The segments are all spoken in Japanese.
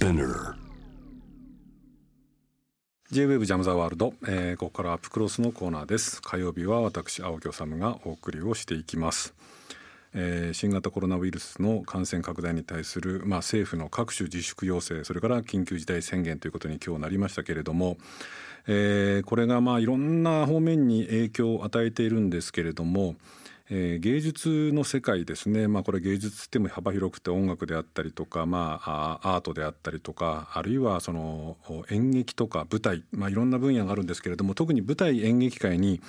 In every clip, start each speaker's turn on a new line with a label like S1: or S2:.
S1: Spinner J-WAVE ジャムザワールド、えー、ここからアップクロスのコーナーです。火曜日は私青木治がお送りをしていきます。えー、新型コロナウイルスの感染拡大に対する、まあ、政府の各種自粛要請それから緊急事態宣言ということに今日なりましたけれども、えー、これがまあいろんな方面に影響を与えているんですけれども、えー、芸術の世界ですね、まあ、これ芸術っても幅広くて音楽であったりとか、まあ、アートであったりとかあるいはその演劇とか舞台、まあ、いろんな分野があるんですけれども特に舞台演劇界に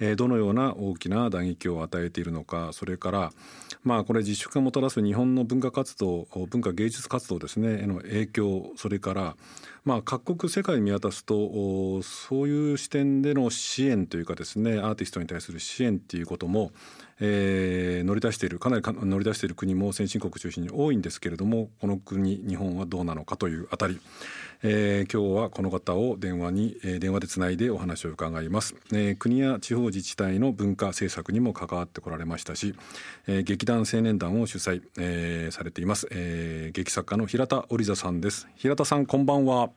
S1: えどのような大きな打撃を与えているのかそれからまあこれ自粛がもたらす日本の文化活動文化芸術活動ですねへの影響それからまあ各国世界見渡すとそういう視点での支援というかですねアーティストに対する支援っていうこともえー、乗り出しているかなり乗り出している国も先進国中心に多いんですけれどもこの国日本はどうなのかというあたり、えー、今日はこの方を電話に、えー、電話でつないでお話を伺います、えー、国や地方自治体の文化政策にも関わってこられましたし、えー、劇団青年団を主催、えー、されています、えー、劇作家の平田織座さんです。平田さんこんばんは。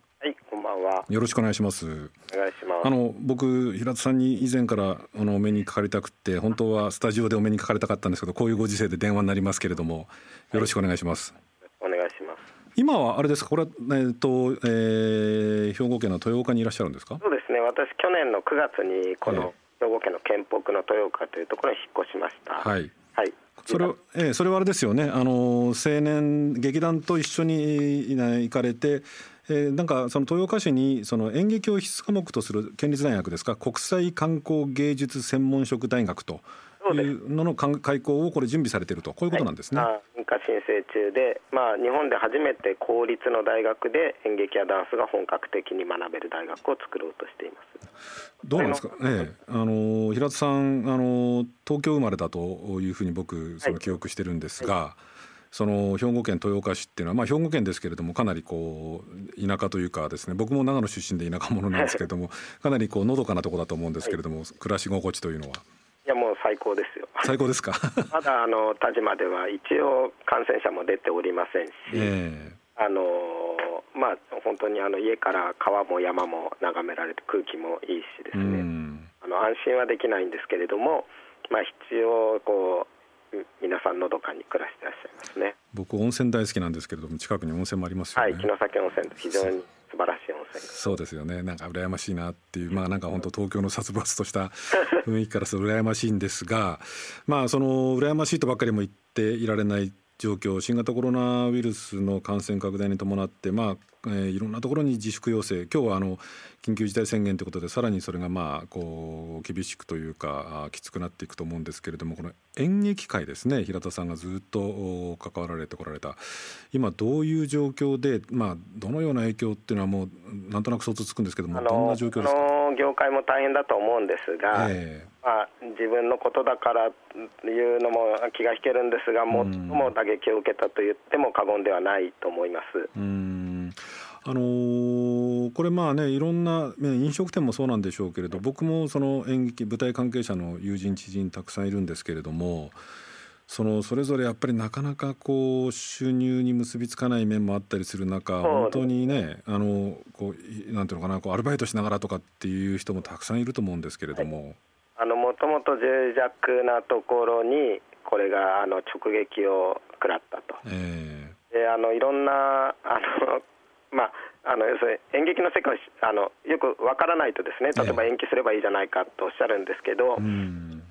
S1: よろしくお願いします。お
S2: 願いします。
S1: あの僕平田さんに以前からあのお目にかかりたくて本当はスタジオでお目にかかりたかったんですけどこういうご時世で電話になりますけれどもよろしくお願いします。
S2: はい、お願いします。
S1: 今はあれですか？これはえっ、ー、と、えー、兵庫県の豊岡にいらっしゃるんですか？
S2: そうですね。私去年の9月にこの兵庫県の県北の豊岡というところに引っ越しました。
S1: はい。はい。それえー、それはあれですよねあの青年劇団と一緒に行かれてえー、なんかその豊岡市にその演劇を必須科目とする県立大学ですか？国際観光芸術専門職大学というのの開校をこれ準備されていると。こういうことなんですね。
S2: はい、申請中で、まあ、日本で初めて公立の大学で演劇やダンスが本格的に学べる大学を作ろうとしています。
S1: どうなんですか、ええ、あの平田さんあの東京生まれだというふうに僕その記憶してるんですが、はいその兵庫県豊岡市っていうのは、まあ、兵庫県ですけれどもかなりこう田舎というかですね僕も長野出身で田舎者なんですけれどもかなりこうのどかなところだと思うんですけれども、はい、暮らし心地というのは。
S2: いやもう最高ですよ。
S1: 最高ですか？
S2: まだあの田島では一応感染者も出ておりませんし、えー、あのまあ本当にあの家から川も山も眺められて空気もいいしですね。あの安心はできないんですけれども、まあ必要こう皆さんのどかに暮らしてらっしゃいますね。
S1: 僕温泉大好きなんですけれども近くに温泉もありますよ
S2: ね。はい城崎温泉非常に素晴らしい温泉
S1: そうですよね。なんか羨ましいなっていうまあなんか本当東京の殺伐とした雰囲気からすると羨ましいんですがまあその羨ましいとばっかりも言っていられない状況新型コロナウイルスの感染拡大に伴ってまあえー、いろんなところに自粛要請。今日はあの緊急事態宣言ということでさらにそれがまあこう厳しくというかきつくなっていくと思うんですけれどもこの演劇界ですね平田さんがずっと関わられてこられた。今どういう状況で、まあ、どのような影響っていうのはもうなんとなく想像つくんですけどもどんな状況ですか？
S2: 業界も大変だと思うんですが、えー、まあ、自分のことだからいうのも気が引けるんですが最も打撃を受けたと言っても過言ではないと思います。
S1: うんあのー、これまあねいろんな飲食店もそうなんでしょうけれど僕もその演劇舞台関係者の友人知人たくさんいるんですけれどもそのそれぞれやっぱりなかなかこう収入に結びつかない面もあったりする中本当にねあのこうなんていうのかなこうアルバイトしながらとかっていう人もたくさんいると思うんですけれども。
S2: あのもともと脆弱なところにこれがあの直撃を食らったと。えー、であのいろんなあの まあ、あの要するに演劇の世界あのよくわからないとですね例えば延期すればいいじゃないかとおっしゃるんですけど、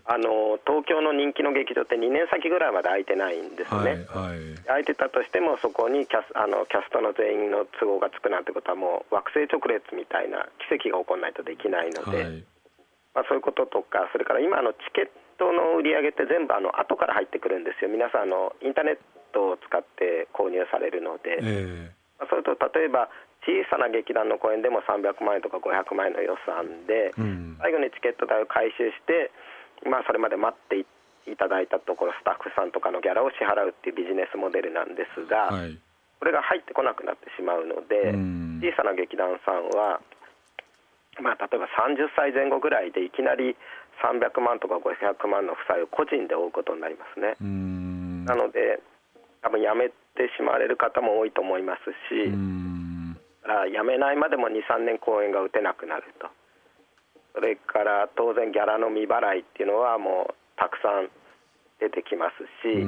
S2: あの東京の人気の劇場って2年先ぐらいまで空いてないんですね、はいはい、空いてたとしてもそこにキャスあのキャストの全員の都合がつくなんてことはもう惑星直列みたいな奇跡が起こらないとできないので、はい、まあ、そういうこととかそれから今のチケットの売り上げって全部あの後から入ってくるんですよ。皆さんあのインターネットを使って購入されるので。えーそれと例えば小さな劇団の公演でも300万円とか500万円の予算で、うん、最後にチケット代を回収して、まあ、それまで待っていただいたところスタッフさんとかのギャラを支払うっていうビジネスモデルなんですが、はい、これが入ってこなくなってしまうので、うん、小さな劇団さんは、まあ、例えば30歳前後ぐらいでいきなり300万とか500万の負債を個人で負うことになりますね。なので多分辞めてしまわれる方も多いと思いますし、辞めないまでも2、3年公演が打てなくなると、それから当然、ギャラの未払いっていうのはもうたくさん出てきますし、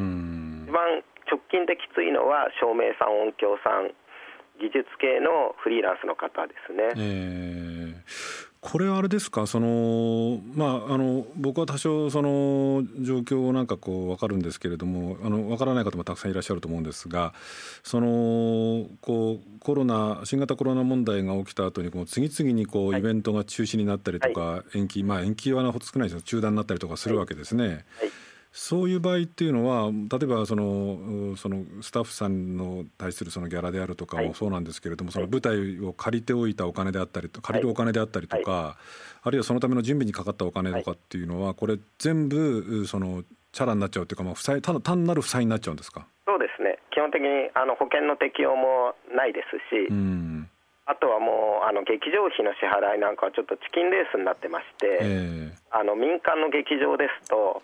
S2: 一番直近できついのは照明さん、音響さん、技術系のフリーランスの方ですね。
S1: えーこれはあれですか？その、まあ、あの僕は多少その状況なんかこう分かるんですけれどもあの分からない方もたくさんいらっしゃると思うんですがそのこうコロナ新型コロナ問題が起きた後にこう次々にこうイベントが中止になったりとか、延期まあ延期は少ないですけど中断になったりとかするわけですね。はいそういう場合っていうのは例えばそのそのスタッフさんの対するそのギャラであるとかもそうなんですけれども、はい、その舞台を借りておいたお金であったりと借りるお金であったりとか、はい、あるいはそのための準備にかかったお金とかっていうのは、これ全部そのチャラになっちゃうというか、まあ、負債ただ単なる負債になっちゃうんですか？
S2: そうですね。基本的にあの保険の適用もないですし、うん。あとはもうあの劇場費の支払いなんかはちょっとチキンレースになってまして、えー、あの民間の劇場ですと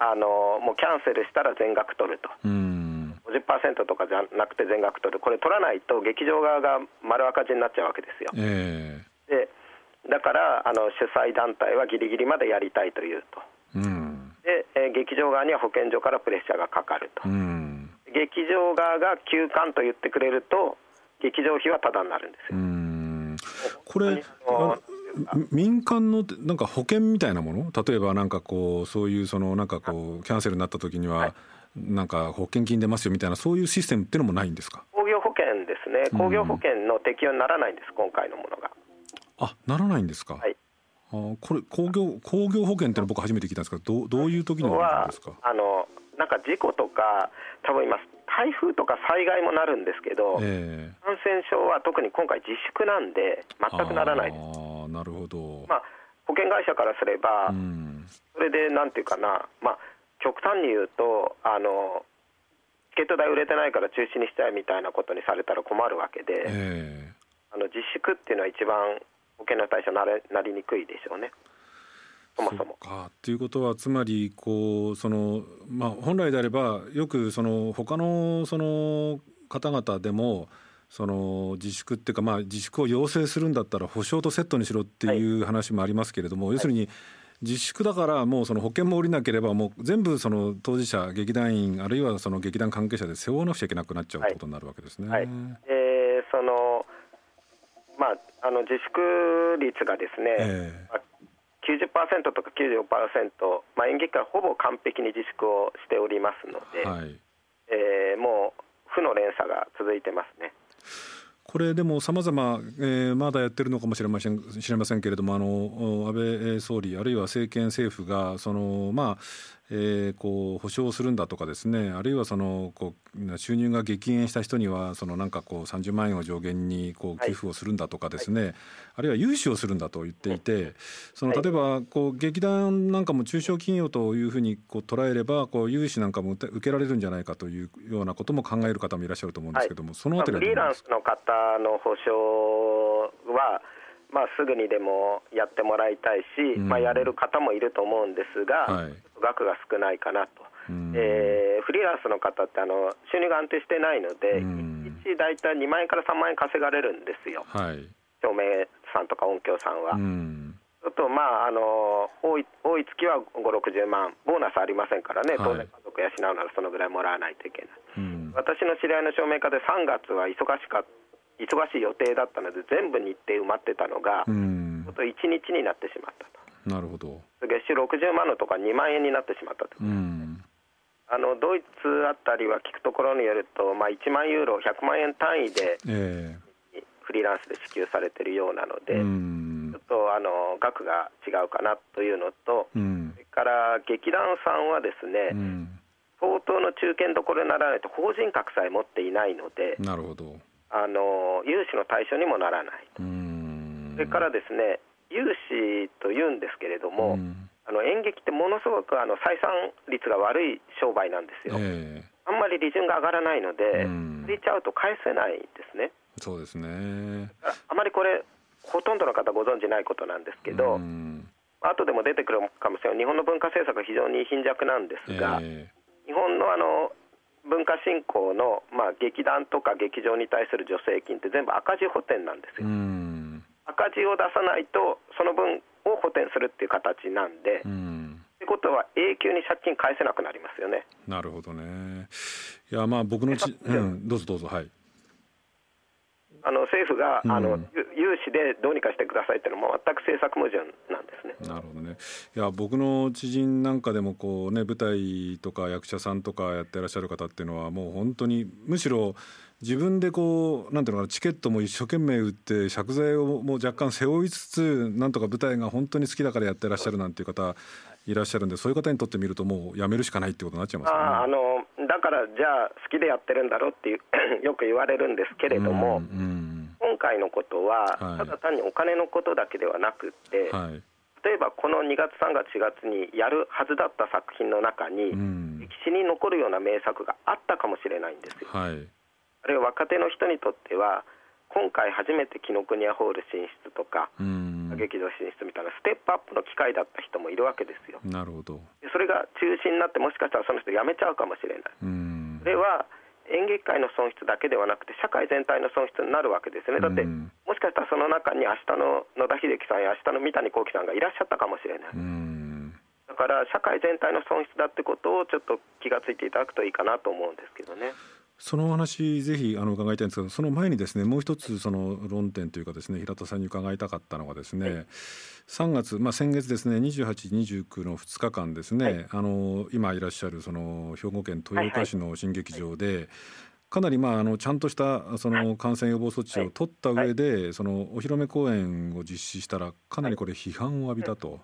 S2: あのもうキャンセルしたら全額取ると。50%とかじゃなくて全額取る、これ取らないと劇場側が丸赤字になっちゃうわけですよ。えー、でだからあの主催団体はぎりぎりまでやりたいというと、うん、で、えー、劇場側には保健所からプレッシャーがかかると、うん、劇場側が休館と言ってくれると、劇場費はただになるんですよ。
S1: これ民間のなんか保険みたいなもの？例えばなんかこうそういうそのなんかこうキャンセルになった時には、なんか保険金出ますよみたいなそういうシステムっていうのもないんですか？
S2: 工業保険ですね。工業保険の適用にならないんです、うん、今回のものが。
S1: あならないんですか？はい。あこれ工業工業保険っての僕初めて聞いたんですけどどどういう時になるんですか？
S2: あのなんか事故とか多分今台風とか災害もなるんですけど、えー、感染症は特に今回自粛なんで全くならないです。
S1: あなるほど、
S2: まあ、保険会社からすれば、うん、それでなんていうかな、まあ、極端に言うとあのチケット代売れてないから中止にしちゃえみたいなことにされたら困るわけで、えー、あの自粛っていうのは一番保険の対象になれなりにくいでしょうね。そもそも。
S1: かということはつまりこうその、まあ、本来であればよくその他のその方々でもその自粛っていうか、まあ、自粛を要請するんだったら保証とセットにしろっていう話もありますけれども、はい、要するに自粛だからもうその保険も下りなければもう全部その当事者劇団員あるいはその劇団関係者で背負わなくちゃいけなくなっちゃうってことになるわけですね。はい。はい、
S2: えー、そのまあ、あの自粛率がですね、えー、90%とか95%、まあ、演劇界はほぼ完璧に自粛をしておりますので、はい、えー、もう負の連鎖が続いてますね。
S1: これでもさまざままだやってるのかもしれません知れませんけれどもあの安倍総理あるいは政権政府がそのまあえー、こう保証するんだとかですねあるいはそのこう収入が激減した人にはそのなんかこう30万円を上限にこう寄付をするんだとかですね、はい、あるいは融資をするんだと言っていてその例えばこう劇団なんかも中小企業というふうにこう捉えればこう融資なんかも受けられるんじゃないかというようなことも考える方もいらっしゃると思うんですけども、はい、そのあたりは
S2: フリーランスの方の保証はまあ、すぐにでもやってもらいたいし、うん、まあ、やれる方もいると思うんですが、はい、額が少ないかなと、うん、えー、フリーランスの方ってあの収入が安定してないので、うん、1日大体2万円から3万円稼がれるんですよ、はい、照明さんとか音響さんは。うん。ちょっとまああの多い多い月は5、60万、ボーナスありませんからね、当然、家族養うならそのぐらいもらわないといけない、うん、私の知り合いの照明家で3月は忙しか忙しい予定だったので全部日程埋まってたのが、うん、1日になってしまったと。
S1: なるほど。
S2: 月収60万のとか2万円になってしまったと。うん。あのドイツあたりは聞くところによると、まあ、1万ユーロ、100万円単位で、えー、フリーランスで支給されているようなので、ちょっとあの額が違うかなというのと、それから劇団さんはですね、相当の中堅どころにならないと法人格さえ持っていないので、
S1: なるほど。
S2: あの融資の対象にもならない。と、それからですね融資というんですけれども、あの演劇ってものすごくあの採算率が悪い商売なんですよ、えー、あんまり利潤が上がらないので、借りちゃうと返せないですね。
S1: そうですね。
S2: あまりこれ、ほとんどの方ご存じないことなんですけど、後でも出てくるかもしれない、日本の文化政策が非常に貧弱なんですが、えー、日本のあの文化振興の、まあ、劇団とか劇場に対する助成金って全部赤字補填なんですよ。赤字を出さないとその分を補填するっていう形なんで。ってことは永久に借金返せなくなりますよね。
S1: なるほどね。いやまあ僕のち、うん、どうぞどうぞはい。
S2: あの政府が、うん、あの融資でどうにかしてくださいっていうのも全く政策矛盾なんですね。
S1: なるほどね。いや僕の知人なんかでもこうね舞台とか役者さんとかやってらっしゃる方っていうのはもう本当にむしろ自分でこうなんていうのかなチケットも一生懸命売って借財をもう若干背負いつつなんとか舞台が本当に好きだからやってらっしゃるなんていう方いらっしゃるんでそういう方にとってみるともうやめるしかないってことになっちゃいますよね。
S2: あだからじゃあ好きでやってるんだろうっていう よく言われるんですけれども、うんうん、今回のことは、ただ単にお金のことだけではなくて、はい、例えばこの2月3月4月にやるはずだった作品の中に、うん、歴史に残るような名作があったかもしれないんですよ。はい、あるいは若手の人にとっては今回初めて紀ノ国屋ホール進出とか、劇場進出みたいなステップアップの機会だった人もいるわけですよ。
S1: なるほど
S2: それが中止になってもしかしたらその人辞めちゃうかもしれない。それは演劇界の損失だけではなくて社会全体の損失になるわけですね。だってもしかしたらその中に明日の野田秀樹さんや明日の三谷幸喜さんがいらっしゃったかもしれない。だから社会全体の損失だってことをちょっと気がついていただくといいかなと思うんですけどね。
S1: そのお話ぜひあの伺いたいんですけどその前にですねもう一つその論点というかですね平田さんに伺いたかったのがですね、はい、3月、まあ、先月ですね2829の2日間ですね、はい、あの今いらっしゃるその兵庫県豊岡市の新劇場で、はい。はいかなりまああのちゃんとしたその感染予防措置を取った上で、そのお披露目公演を実施したらかなりこれ批判を浴びたと。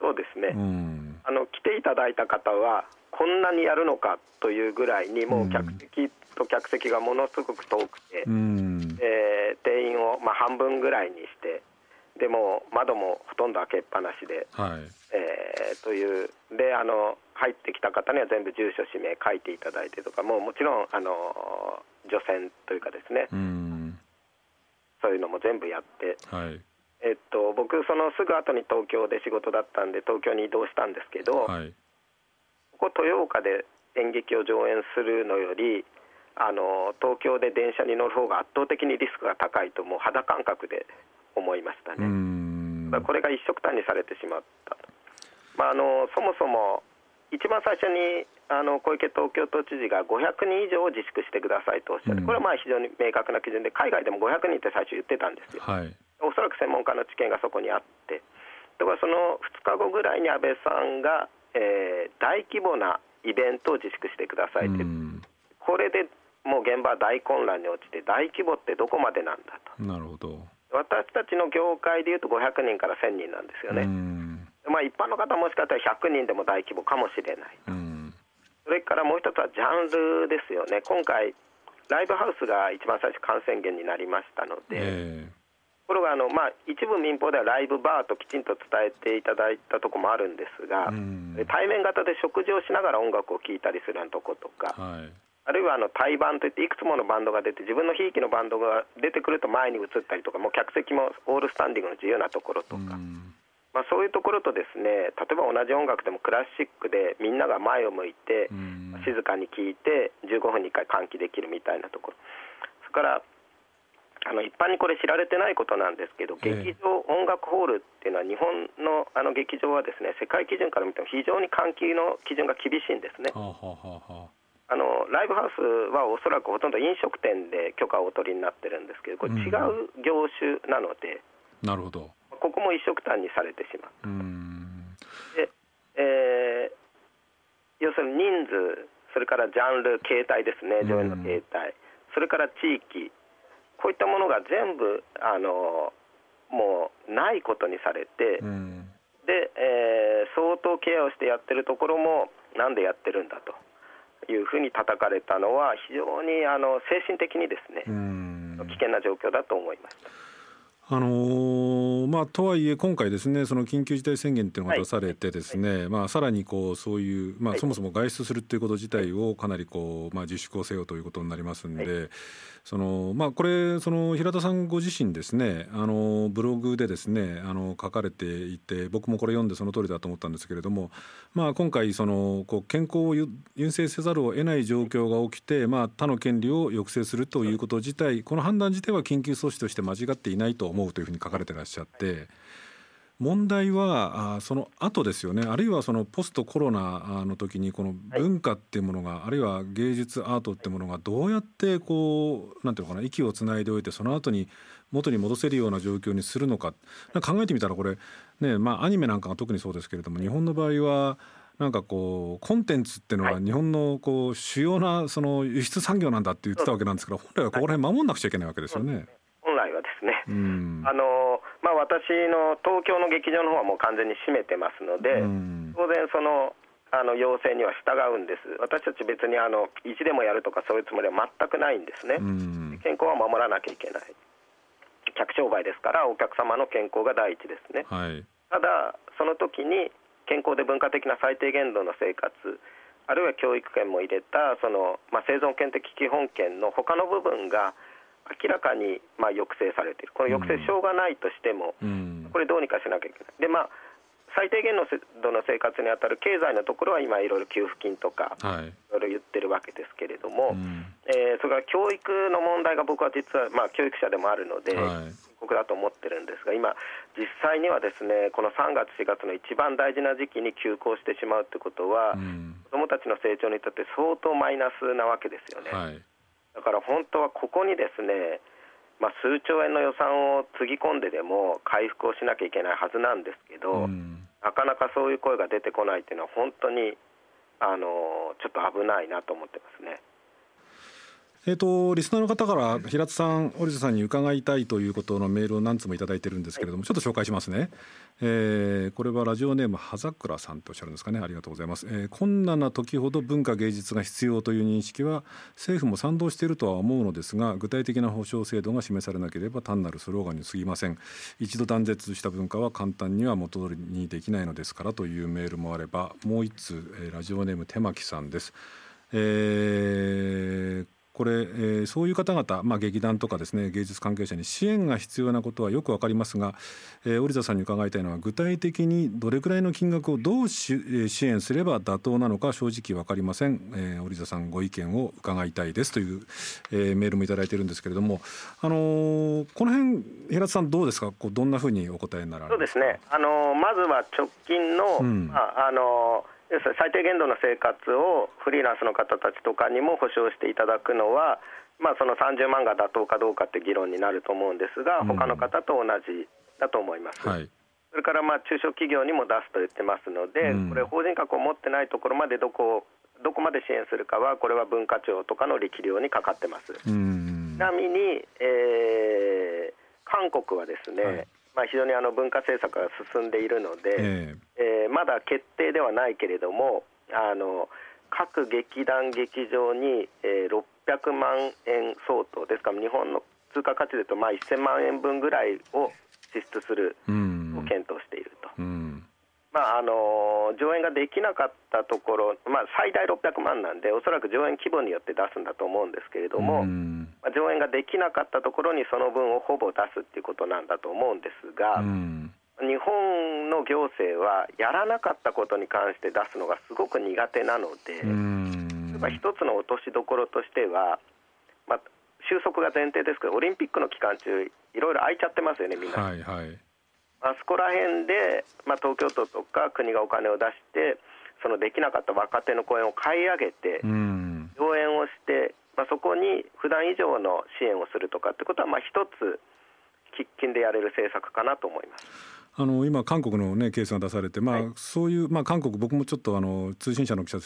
S2: そうですね、うん、あの来ていただいた方はこんなにやるのかというぐらいにもう客席と客席がものすごく遠くて、うん、えー、定員をまあ半分ぐらいにしてでも窓もほとんど開けっぱなしで、はい。えー、というであの入ってきた方には全部住所氏名書いていただいてとかもうもちろんあの除染というかですね、うん、そういうのも全部やって。はい。えっと、僕、そのすぐ後に東京で仕事だったんで東京に移動したんですけど、はい、ここ豊岡で演劇を上演するのよりあの東京で電車に乗る方が圧倒的にリスクが高いともう肌感覚で思いましたね。これが一色単にされてしまった。と、まあ、あのそもそも一番最初にあの小池東京都知事が500人以上を自粛してくださいとおっしゃって、これはまあ非常に明確な基準で海外でも500人って最初言ってたんですよ、はい、おそらく専門家の知見がそこにあって。だからその2日後ぐらいに安倍さんが、えー、大規模なイベントを自粛してくださいって、これでもう現場は大混乱に落ちて大規模ってどこまでなんだと。
S1: なるほど。
S2: 私たちの業界でいうと500人から1000人なんですよね。まあ一般の方もしかしたら100人でも大規模かもしれないそれからもう一つはジャンルですよね。今回ライブハウスが一番最初感染源になりましたので、えーところがあの、まあ、一部民放ではライブバーときちんと伝えていただいたところもあるんですが、対面型で食事をしながら音楽を聴いたりするようなとことか、はい、あるいはあの対バンといっていくつものバンドが出て自分のひいきのバンドが出てくると前に移ったりとかもう客席もオールスタンディングの自由なところとか、まあ、そういうところとですね例えば同じ音楽でもクラシックでみんなが前を向いて静かに聴いて15分に1回換気できるみたいなところ。それからあの一般にこれ知られてないことなんですけど、劇場音楽ホールっていうのは日本のあの劇場はですね世界基準から見ても非常に換気の基準が厳しいんですね。はははあのライブハウスはおそらくほとんど飲食店で許可をお取りになってるんですけどこれ違う業種なので、
S1: うん、なるほど。
S2: ここも一色単にされてしまうで、えー、要するに人数それからジャンル形態ですね。上演の形態、それから地域。こういったものが全部あのもうないことにされて、で、えー、相当ケアをしてやってるところもなんでやってるんだと。いうふうに叩かれたのは非常にあの精神的にですね危険な状況だと思いました。
S1: あのー、まあ、とはいえ今回ですねその緊急事態宣言っていうのが出されてですね、はい、まあ、さらにこうそういう、まあ、そもそも外出するっていうこと自体をかなりこう、まあ、自粛をせよということになりますんで、はい、そのまあ、これその平田さんご自身ですねあのブログでですねあの書かれていて僕もこれ読んでその通りだと思ったんですけれども、まあ、今回そのこう健康を優先せざるを得ない状況が起きて、まあ、他の権利を抑制するということ自体この判断自体は緊急措置として間違っていないと思うというふうに書かれてらっしゃって。問題はあその後ですよね。あるいはそのポストコロナの時にこの文化っていうものが、はい、あるいは芸術アートっていうものがどうやってこうなんていうのかな息をつないでおいてその後に元に戻せるような状況にするのか。か考えてみたらこれねまあアニメなんかが特にそうですけれども日本の場合はなんかこうコンテンツっていうのは日本のこう主要なその輸出産業なんだって言ってたわけなんですけど本来はここら辺守んなくちゃいけないわけですよね。
S2: 本来はですね、あのまあ、私の東京の劇場の方はもう完全に閉めてますので、当然そのあの要請には従うんです、私たち別にあの意地でもやるとかそういうつもりは全くないんですね、健康は守らなきゃいけない、客商売ですから、お客様の健康が第一ですね、はい、ただ、その時に健康で文化的な最低限度の生活、あるいは教育権も入れたその、まあ、生存権的基本権の他の部分が明らかにまあ抑制されている、この抑制しょうがないとしても、これどうにかしなきゃいけない。でまあ最低限の度の生活に当たる経済のところは今、いろいろ給付金とか、い。ろいろ言ってるわけですけれども、うん、えー、それから教育の問題が僕は実は、まあ、教育者でもあるので、はい、僕だと思ってるんですが、今、実際にはですねこの3月、4月の一番大事な時期に休校してしまうということは、うん、子どもたちの成長にとって相当マイナスなわけですよね。はいだから本当はここにですね、まあ、数兆円の予算をつぎ込んででも回復をしなきゃいけないはずなんですけど、うん、なかなかそういう声が出てこないというのは本当にあのちょっと危ないなと思ってますね。
S1: えーと、リスナーの方から平津さん、織田さんに伺いたいということのメールを何つもいただいてるんですけれども、ちょっと紹介しますね。えー、これはラジオネーム葉桜さんとおっしゃるんですかね。ありがとうございます。えー、困難な時ほど文化芸術が必要という認識は政府も賛同しているとは思うのですが、具体的な保障制度が示されなければ単なるスローガンに過ぎません。一度断絶した文化は簡単には元取りにできないのですからというメールもあれば、もう一通、えー、ラジオネーム手巻さんです。えーこれ、えー、そういう方々、まあ、劇団とかですね芸術関係者に支援が必要なことはよくわかりますが、えー、織田さんに伺いたいのは具体的にどれくらいの金額をどう支援すれば妥当なのか正直わかりません、えー、織田さんご意見を伺いたいですという、えー、メールもいただいているんですけれども、あのー、この辺平田さんどうですか？こうどんなふうにお答えになられ
S2: そうですね、あのー、まずは直近の、うん、まああのー最低限度の生活をフリーランスの方たちとかにも保障していただくのは、まあ、その30万が妥当かどうかって議論になると思うんですが、他の方と同じだと思います。はい。それからまあ中小企業にも出すと言ってますので、これ、法人格を持ってないところまでどこどこまで支援するかは、これは文化庁とかの力量にかかってます。ちなみに、えー、韓国はですね、はいまあ、非常にあの文化政策が進んでいるので、えー、えー、まだ決定ではないけれどもあの各劇団劇場に、えー、600万円相当ですから日本の通貨価値でいうとまあ1000万円分ぐらいを支出するを検討していると。うん。まあ、あの上演ができなかったところ、まあ、最大600万なんで、おそらく上演規模によって出すんだと思うんですけれども、まあ、上演ができなかったところにその分をほぼ出すっていうことなんだと思うんですが、日本の行政はやらなかったことに関して出すのがすごく苦手なので、まあ、一つの落としどころとしては、まあ、収束が前提ですけど、オリンピックの期間中、いろいろ空いちゃってますよね、みんな。はいはい。あそこら辺で、まあ、東京都とか国がお金を出してそのできなかった若手の公演を買い上げて、上演をして、まあ、そこに普段以上の支援をするとかってことは、まあ、一つ喫緊でやれる政策かなと思います。
S1: あの今、韓国の、ね、ケースが出されて、まあ、はい、そういう、まあ、韓国、僕もちょっとあの通信社の記者と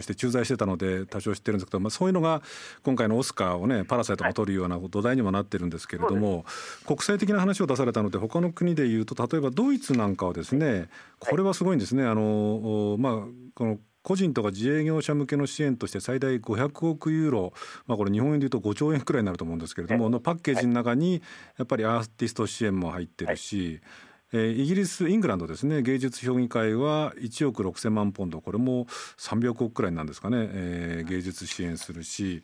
S1: して駐在してたので、多少知ってるんですけど、まあ、そういうのが今回のオスカーをね、パラサイトが取るような土台にもなってるんですけれども、国際的な話を出されたので、他の国でいうと、例えばドイツなんかはですね、これはすごいんですね。あのまあこの個人とか自営業者向けの支援として最大500億ユーロ、まあ、これ日本円でいうと5兆円くらいになると思うんですけれども、のパッケージの中にやっぱりアーティスト支援も入ってるし、えー、イギリスイングランドですね。芸術評議会は1億6,000万ポンド。これも300億くらいなんですかね、えー、芸術支援するし。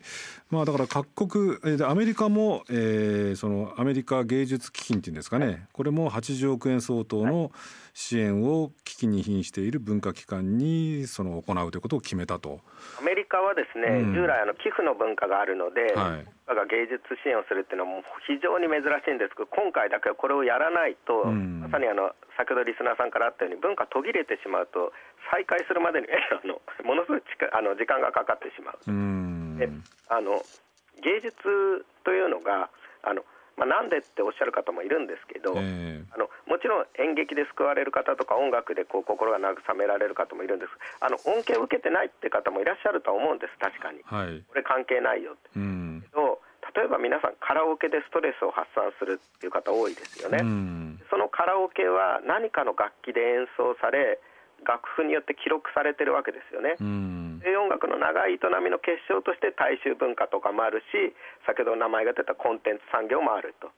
S1: まあだから各国、えー、アメリカも、えー、そのアメリカ芸術基金っていうんですかね。これも80億円相当の支援を危機に瀕している文化機関にその行うということを決めたと。
S2: アメリカはですね、うん、従来あの寄付の文化があるので、はいが芸術支援をするっていうのはもう非常に珍しいんですけど今回だけはこれをやらないと、うん、まさにあの先ほどリスナーさんからあったように文化途切れてしまうと再開するまでに あのものすごいあの時間がかかってしまう。うん、であの芸術というのがあのまあ、なんでっておっしゃる方もいるんですけど、えー、あのもちろん演劇で救われる方とか音楽でこう心が慰められる方もいるんです。あの恩恵を受けてないって方もいらっしゃると思うんです確かに、はい、これ関係ないよって、うん、例えば皆さんカラオケでストレスを発散するっていう方多いですよね、うん、そのカラオケは何かの楽器で演奏され楽譜によって記録されてるわけですよね。西洋音楽の長い営みの結晶として大衆文化とかもあるし先ほど名前が出たコンテンツ産業もあると、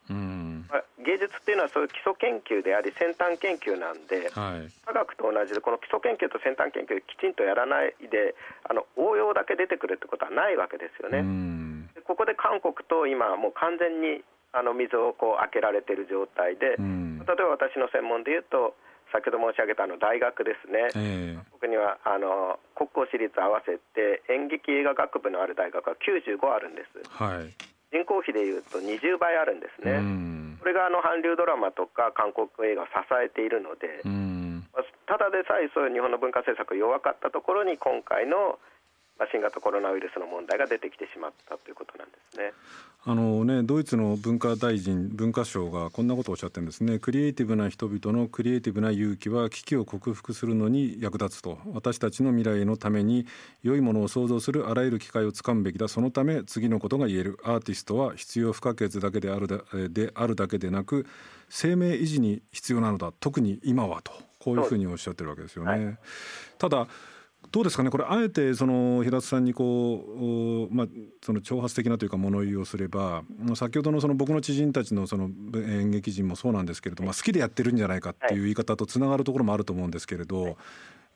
S2: まあ、芸術っていうのはそういう基礎研究であり先端研究なんで、はい、科学と同じでこの基礎研究と先端研究きちんとやらないであの応用だけ出てくるってことはないわけですよね。ここで韓国と今もう完全にあの水をこう開けられている状態で、例えば私の専門でいうと先ほど申し上げたあの大学ですね、えー、僕にはあの国公私立合わせて演劇映画学部のある大学は95あるんです、はい、人口比でいうと20倍あるんですね、これがあの韓流ドラマとか韓国映画を支えているので、ただでさえそういう日本の文化政策弱かったところに今回のまあ、新型コロナウイルスの問題が出てきてしまったということなんですね。
S1: あのねドイツの文化大臣文化省がこんなことをおっしゃってるんですね。クリエイティブな人々のクリエイティブな勇気は危機を克服するのに役立つと。私たちの未来のために良いものを創造するあらゆる機会をつかむべきだ。そのため次のことが言える。アーティストは必要不可欠だけであるだであるだけでなく生命維持に必要なのだ。特に今はと。こういうふうにおっしゃってるわけですよね。はい、ただどうですかね？これあえてその平津さんにこう、まあ、その挑発的なというか物言いをすれば先ほどのその僕の知人たちのその演劇人もそうなんですけれど、まあ、好きでやってるんじゃないかっていう言い方とつながるところもあると思うんですけれど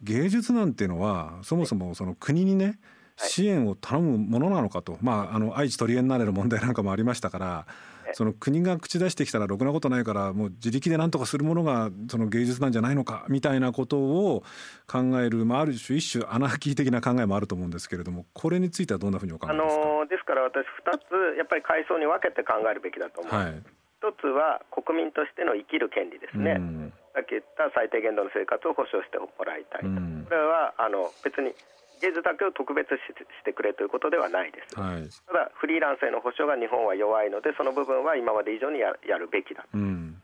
S1: 芸術なんていうのはそもそもその国にね支援を頼むものなのかと、まあ、あの愛知トリエンナーレの問題なんかもありましたからその国が口出してきたらろくなことないからもう自力で何とかするものがその芸術なんじゃないのかみたいなことを考える、まあ、ある種一種アナーキー的な考えもあると思うんですけれどもこれについてはどんなふうにお考えですか、あの
S2: ー、ですから私2つやっぱり階層に分けて考えるべきだと思う、はい、一つは国民としての生きる権利ですね、うん、さっき言った最低限度の生活を保障してもらいたいと、うん、これはあの別に芸術だけを特別してくれということではないです、はい、ただフリーランスへの保障が日本は弱いのでその部分は今まで以上にやるべきだ、うん、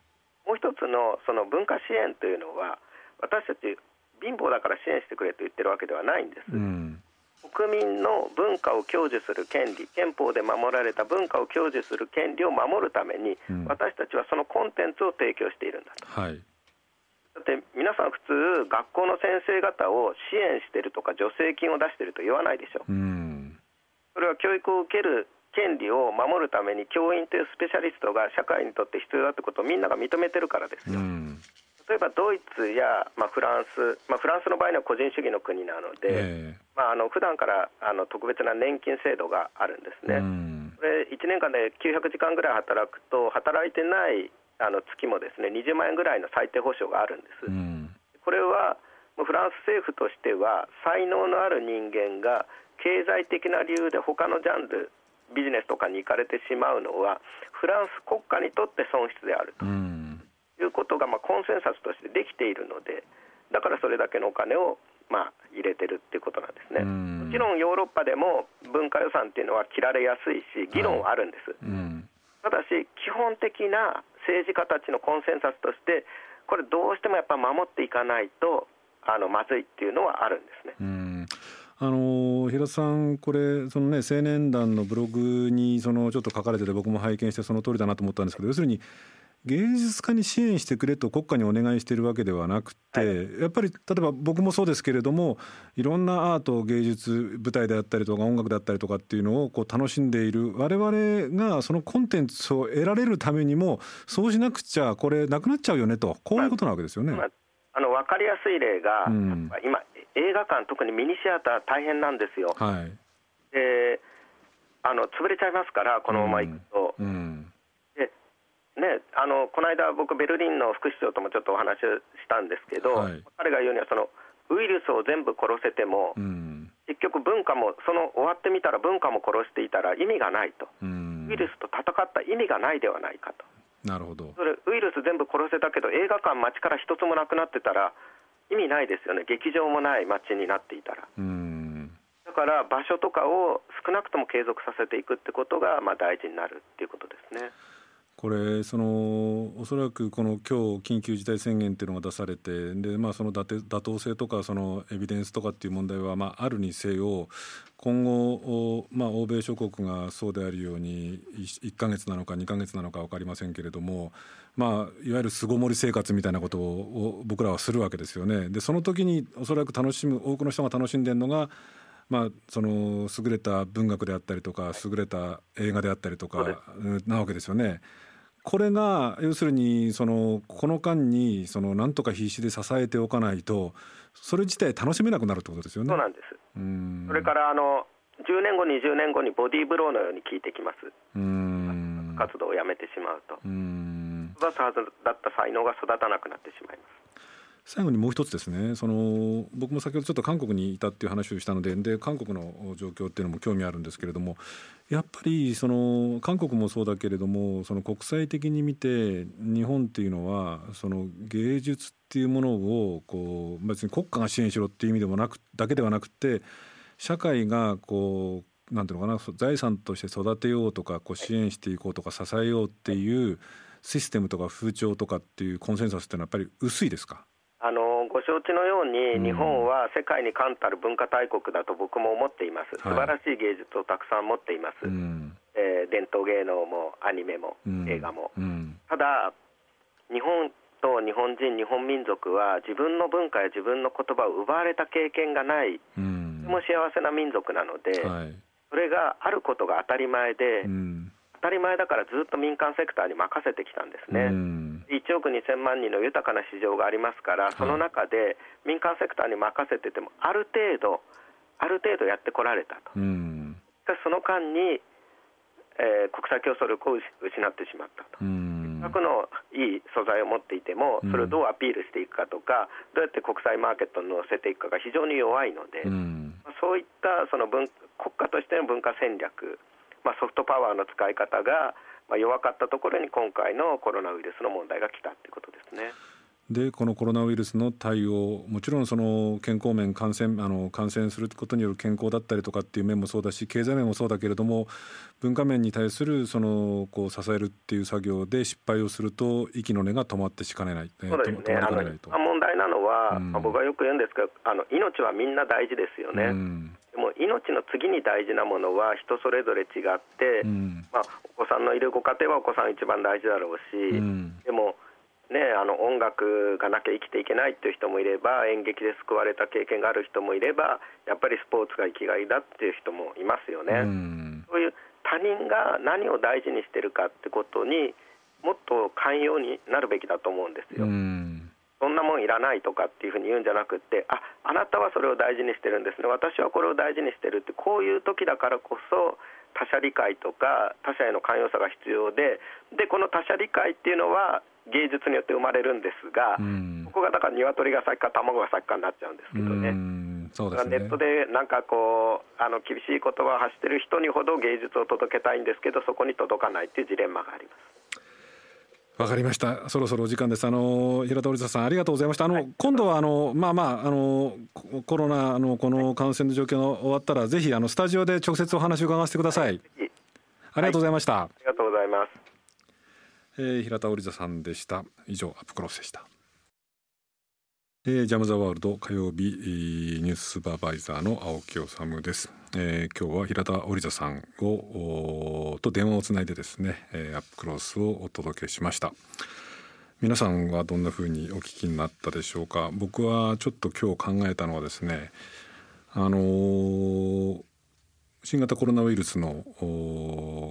S2: もう一つのその文化支援というのは私たち貧乏だから支援してくれと言ってるわけではないんです、うん、国民の文化を享受する権利憲法で守られた文化を享受する権利を守るために、うん、私たちはそのコンテンツを提供しているんだと。はいだって皆さん普通学校の先生方を支援してるとか助成金を出してると言わないでしょ、うん、それは教育を受ける権利を守るために教員というスペシャリストが社会にとって必要だってことをみんなが認めてるからですよ、うん、例えばドイツや、まあ、フランス、まあ、フランスの場合には個人主義の国なので、えーまあ、あの普段からあの特別な年金制度があるんですね、うん、これ1年間で900時間ぐらい働くと働いてないあの月もですね20万円ぐらいの最低保障があるんです、うん、これはフランス政府としては才能のある人間が経済的な理由で他のジャンルビジネスとかに行かれてしまうのはフランス国家にとって損失であると、うん、いうことがまあコンセンサスとしてできているのでだからそれだけのお金をまあ入れてるっていうことなんですね、うん、もちろんヨーロッパでも文化予算っていうのは切られやすいし議論はあるんです、はいうん、ただし基本的な政治家たちのコンセンサスとしてこれどうしてもやっぱ守っていかないとあのまずいっていうのはあるんですね。うん
S1: あの平田さん、これその、ね、青年団のブログにそのちょっと書かれてて僕も拝見してその通りだなと思ったんですけど要するに芸術家に支援してくれと国家にお願いしているわけではなくて、はい、やっぱり例えば僕もそうですけれどもいろんなアート芸術舞台であったりとか音楽だったりとかっていうのをこう楽しんでいる我々がそのコンテンツを得られるためにもそうしなくちゃこれなくなっちゃうよねとこういうことなわけですよね。まあ、
S2: あの分かりやすい例が、うん、今映画館特にミニシアター大変なんですよ。はい、であの潰れちゃいますからこのままいくと。うん、でね、あのこの間、僕、ベルリンの副市長ともちょっとお話をしたんですけど、はい、彼が言うにはその、ウイルスを全部殺せても、うん、結局、文化もその終わってみたら文化も殺していたら意味がないと、うん、ウイルスと戦った意味がないではないかと。
S1: なるほど。
S2: それウイルス全部殺せたけど映画館、街から一つもなくなってたら意味ないですよね、劇場もない街になっていたら。だから場所とかを少なくとも継続させていくってことがまあ大事になるっていうことですね。
S1: これそのおそらくこの今日緊急事態宣言っていうのが出されてで、まあ、その妥当性とかそのエビデンスとかっていう問題はまああるにせよ今後、まあ、欧米諸国がそうであるように 1, 1ヶ月なのか2か月なのか分かりませんけれども、まあ、いわゆる巣ごもり生活みたいなことを僕らはするわけですよね。でその時におそらく楽しむ多くの人が楽しんでるのがまあ、その優れた文学であったりとか優れた映画であったりとかなわけですよね。これが要するにそのこの間にそのなんとか必死で支えておかないとそれ自体楽しめなくなるってことですよね。
S2: そうなんです。それからあの10年後20年後にボディーブローのように効いてきます。活動をやめてしまうと。育つはずだった才能が育たなくなってしまいます。
S1: 最後にもう一つですね。その僕も先ほどちょっと韓国にいたっていう話をしたのでで韓国の状況っていうのも興味あるんですけれどもやっぱりその韓国もそうだけれどもその国際的に見て日本っていうのはその芸術っていうものをこう別に国家が支援しろっていう意味でもなくだけではなくて社会がこうなんていうのかな財産として育てようとかこう支援していこうとか支えようっていうシステムとか風潮とかっていうコンセンサスっていうのはやっぱり薄いですか？
S2: ご承知のように、日本は世界に冠たる文化大国だと僕も思っています、素晴らしい芸術をたくさん持っています、うん、えー、伝統芸能もアニメも、映画も、うん、ただ、日本と日本人、日本民族は自分の文化や自分の言葉を奪われた経験がない、とても幸せな民族なので、はい、それがあることが当たり前で、当たり前だからずっと民間セクターに任せてきたんですね。1億2000万人の豊かな市場がありますから、その中で民間セクターに任せてても、ある程度、ある程度やってこられたと、しかしその間に、えー、国際競争力を失ってしまったと。せっかくのいい素材を持っていても、それをどうアピールしていくかとか、どうやって国際マーケットに乗せていくかが非常に弱いので、そういったその文国家としての文化戦略、まあ、ソフトパワーの使い方が、まあ、弱かったところに今回のコロナウイルスの問題が来たということですね。
S1: でこのコロナウイルスの対応もちろんその健康面感染あの感染することによる健康だったりとかっていう面もそうだし経済面もそうだけれども文化面に対するそのこう支えるっていう作業で失敗をすると息の根が止まってしかねない。
S2: そうですね。問題なのは、うん、僕はよく言うんですがあの命はみんな大事ですよね。うんも命の次に大事なものは人それぞれ違って、うん、まあ、お子さんのいるご家庭はお子さん一番大事だろうし、うん、でも、ね、あの音楽がなきゃ生きていけないっていう人もいれば演劇で救われた経験がある人もいればやっぱりスポーツが生きがいだっていう人もいますよね。うん、そういう他人が何を大事にしてるかってことにもっと寛容になるべきだと思うんですよ。うんそんなもんいらないとかっていうふうに言うんじゃなくてああなたはそれを大事にしてるんですね私はこれを大事にしてるってこういう時だからこそ他者理解とか他者への寛容さが必要ででこの他者理解っていうのは芸術によって生まれるんですが、ここがだから鶏が先か卵が先かになっちゃうんですけどね。そうですねネットでなんかこうあの厳しい言葉を発してる人にほど芸術を届けたいんですけどそこに届かないっていうジレンマがあります。
S1: わかりました。そろそろお時間です。あの平田織田さんありがとうございました。あの、はい、今度はあのまあまああのコロナのこの感染の状況が終わったらぜひあのスタジオで直接お話を伺わせてください。はい、ありがとうございました。あ
S2: りがとうございます。
S1: えー、平田織田さんでした。以上アップクロスでした。えー、ジャム・ザ・ワールド火曜日ニューススーパーバイザーの青木治です、えー、今日は平田織座さんをと電話をつないでですね、えー、アップクロスをお届けしました皆さんはどんな風にお聞きになったでしょうか僕はちょっと今日考えたのはですねあのー、新型コロナウイルスの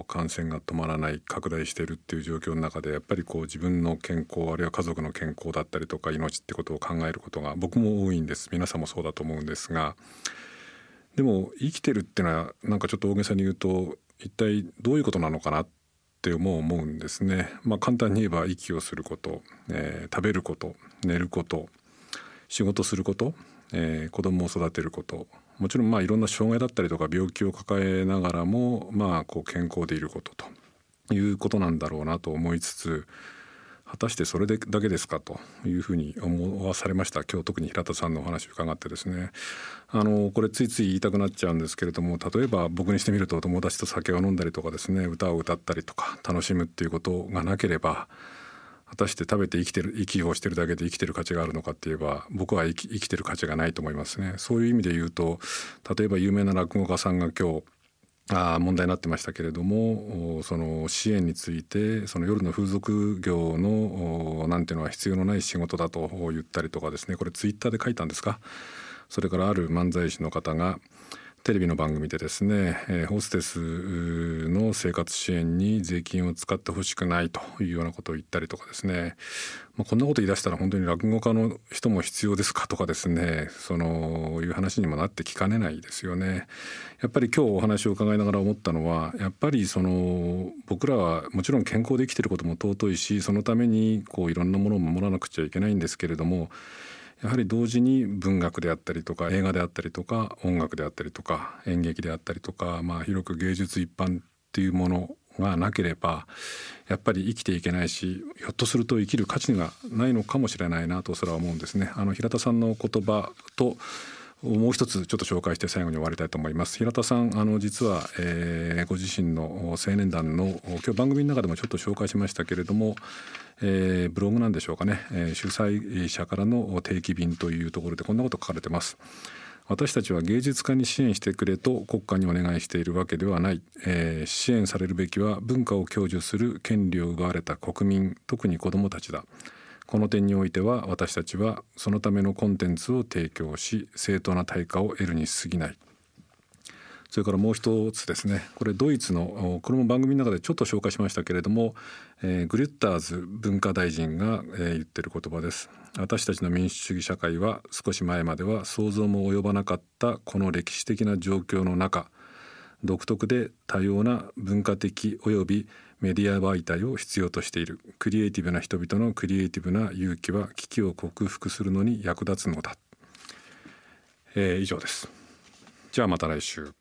S1: 感染が止まらない拡大しているっていう状況の中でやっぱりこう自分の健康あるいは家族の健康だったりとか命ってことを考えることが僕も多いんです皆さんもそうだと思うんですがでも生きてるっていうのはなんかちょっと大げさに言うと一体どういうことなのかなってもう思うんですね。まあ、簡単に言えば息をすること、えー、食べること寝ること仕事すること、えー、子供を育てることもちろんまあいろんな障害だったりとか病気を抱えながらもまあこう健康でいることということなんだろうなと思いつつ果たしてそれでだけですかというふうに思わされました。今日特に平田さんのお話を伺ってですね。あのこれついつい言いたくなっちゃうんですけれども例えば僕にしてみると友達と酒を飲んだりとかですね歌を歌ったりとか楽しむっていうことがなければ果たして食べて生きてる息をしてるだけで生きてる価値があるのかって言えば僕は生き生きてる価値がないと思いますね。そういう意味で言うと例えば有名な落語家さんが今日あ問題になってましたけれどもその支援についてその夜の風俗業のなんていうのは必要のない仕事だと言ったりとかですね。これツイッターで書いたんですか？それからある漫才師の方がテレビの番組でですね、えー、ホステスの生活支援に税金を使ってほしくないというようなことを言ったりとかですね、まあ、こんなこと言い出したら本当に落語家の人も必要ですかとかですねそのいう話にもなってきかねないですよね。やっぱり今日お話を伺いながら思ったのはやっぱりその僕らはもちろん健康で生きてることも尊いしそのためにこういろんなものを守らなくちゃいけないんですけれどもやはり同時に文学であったりとか映画であったりとか音楽であったりとか演劇であったりとか、まあ、広く芸術一般っていうものがなければやっぱり生きていけないしひょっとすると生きる価値がないのかもしれないなとそれは思うんですね。あの平田さんの言葉ともう一つちょっと紹介して最後に終わりたいと思います。平田さんあの実は、えー、ご自身の青年団の今日番組の中でもちょっと紹介しましたけれども、えー、ブログなんでしょうかね、えー、主催者からの定期便というところでこんなこと書かれてます。私たちは芸術家に支援してくれと国家にお願いしているわけではない、えー、支援されるべきは文化を享受する権利を奪われた国民特に子どもたちだ。この点においては私たちはそのためのコンテンツを提供し正当な対価を得るに過ぎない。それからもう一つですね。これドイツのこれも番組の中でちょっと紹介しましたけれども、えー、グリュッターズ文化大臣が、えー、言ってる言葉です。私たちの民主主義社会は少し前までは想像も及ばなかったこの歴史的な状況の中独特で多様な文化的及びメディア媒体を必要としている。クリエイティブな人々のクリエイティブな勇気は危機を克服するのに役立つのだ、えー、以上です。じゃあまた来週。